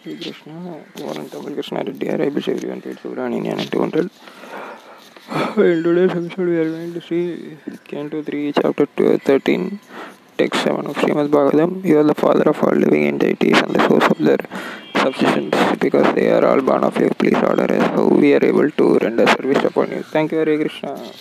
Krishna, Varan Tamil Krishna Reddy, I Abhishek everyone paid Subrani and 200. In today's episode, we are going to see Canto 3, Chapter 2, 13, Text 7 of Srimad Bhagavatam. You are the father of all living entities and the source of their subsistence because they are all born of you. Please order us how we are able to render service upon you. Thank you, Hare Krishna.